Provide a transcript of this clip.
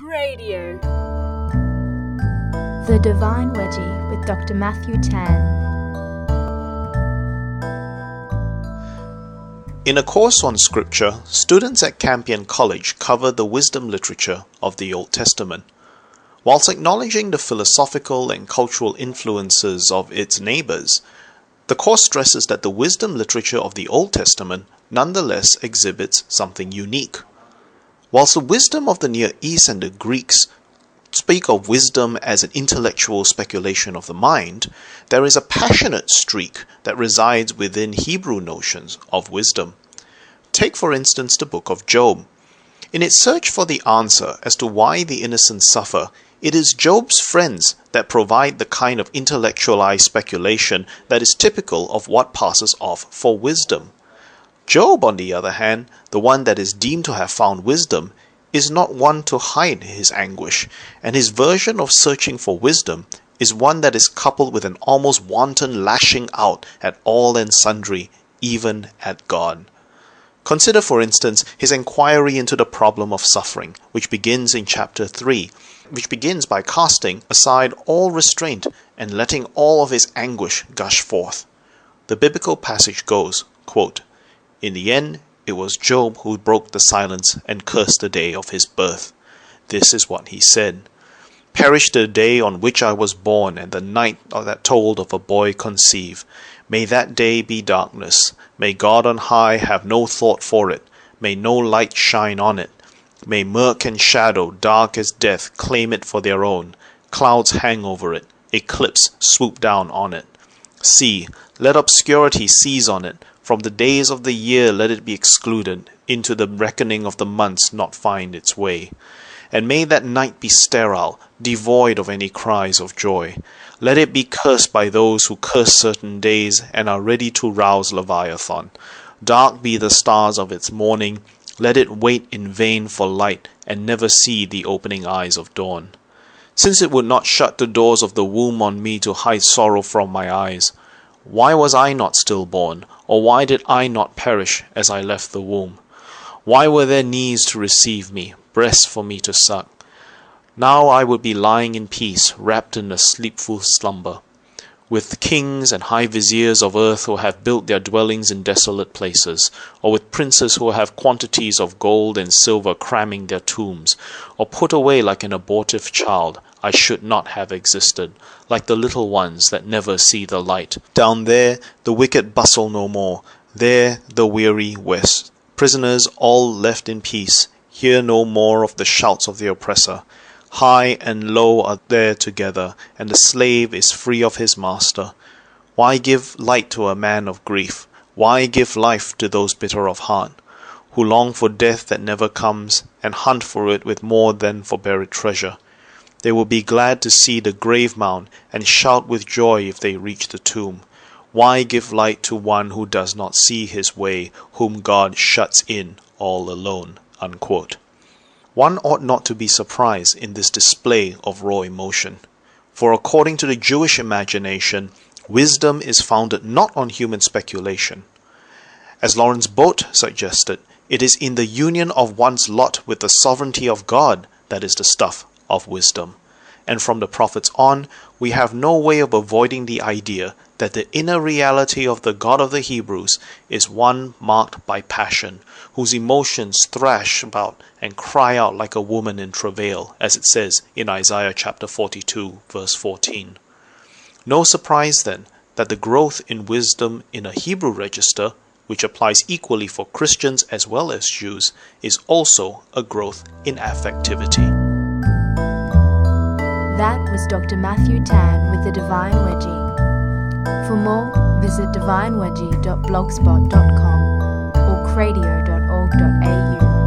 Radio. The Divine Wedgie with Dr. Matthew Tan. In a course on Scripture, students at Campion College cover the wisdom literature of the Old Testament. Whilst acknowledging the philosophical and cultural influences of its neighbors, the course stresses that the wisdom literature of the Old Testament nonetheless exhibits something unique. Whilst the wisdom of the Near East and the Greeks speak of wisdom as an intellectual speculation of the mind, there is a passionate streak that resides within Hebrew notions of wisdom. Take, for instance, the book of Job. In its search for the answer as to why the innocent suffer, it is Job's friends that provide the kind of intellectualized speculation that is typical of what passes off for wisdom. Job, on the other hand, the one that is deemed to have found wisdom, is not one to hide his anguish, and his version of searching for wisdom is one that is coupled with an almost wanton lashing out at all and sundry, even at God. Consider, for instance, his inquiry into the problem of suffering, which begins in chapter 3, which begins by casting aside all restraint and letting all of his anguish gush forth. The biblical passage goes, quote, in the end, it was Job who broke the silence and cursed the day of his birth. This is what he said Perish the day on which I was born, and the night that told of a boy conceived. May that day be darkness. May God on high have no thought for it. May no light shine on it. May murk and shadow, dark as death, claim it for their own. Clouds hang over it. Eclipse swoop down on it. See, let obscurity seize on it. From the days of the year let it be excluded, into the reckoning of the months not find its way. And may that night be sterile, devoid of any cries of joy. Let it be cursed by those who curse certain days and are ready to rouse Leviathan. Dark be the stars of its morning, let it wait in vain for light and never see the opening eyes of dawn. Since it would not shut the doors of the womb on me to hide sorrow from my eyes, why was I not stillborn, or why did I not perish as I left the womb? Why were there knees to receive me, breasts for me to suck? Now I would be lying in peace, wrapped in a sleepful slumber, with kings and high viziers of earth who have built their dwellings in desolate places, or with princes who have quantities of gold and silver cramming their tombs, or put away like an abortive child, I should not have existed, like the little ones that never see the light. Down there the wicked bustle no more, there the weary west. Prisoners all left in peace, hear no more of the shouts of the oppressor. High and low are there together, and the slave is free of his master. Why give light to a man of grief? Why give life to those bitter of heart, who long for death that never comes, and hunt for it with more than for buried treasure? They will be glad to see the grave mound, and shout with joy if they reach the tomb. Why give light to one who does not see his way, whom God shuts in all alone? One ought not to be surprised in this display of raw emotion, for according to the Jewish imagination, wisdom is founded not on human speculation. As Lawrence Boadt suggested, it is in the union of one's lot with the sovereignty of God that is the stuff of wisdom. And from the prophets on, we have no way of avoiding the idea that the inner reality of the God of the Hebrews is one marked by passion, whose emotions thrash about and cry out like a woman in travail, as it says in Isaiah chapter 42, verse 14. No surprise then that the growth in wisdom in a Hebrew register, which applies equally for Christians as well as Jews, is also a growth in affectivity. That was Dr. Matthew Tan with the Divine Wedgie. For more, visit divinewedgie.blogspot.com or cradio.org.au.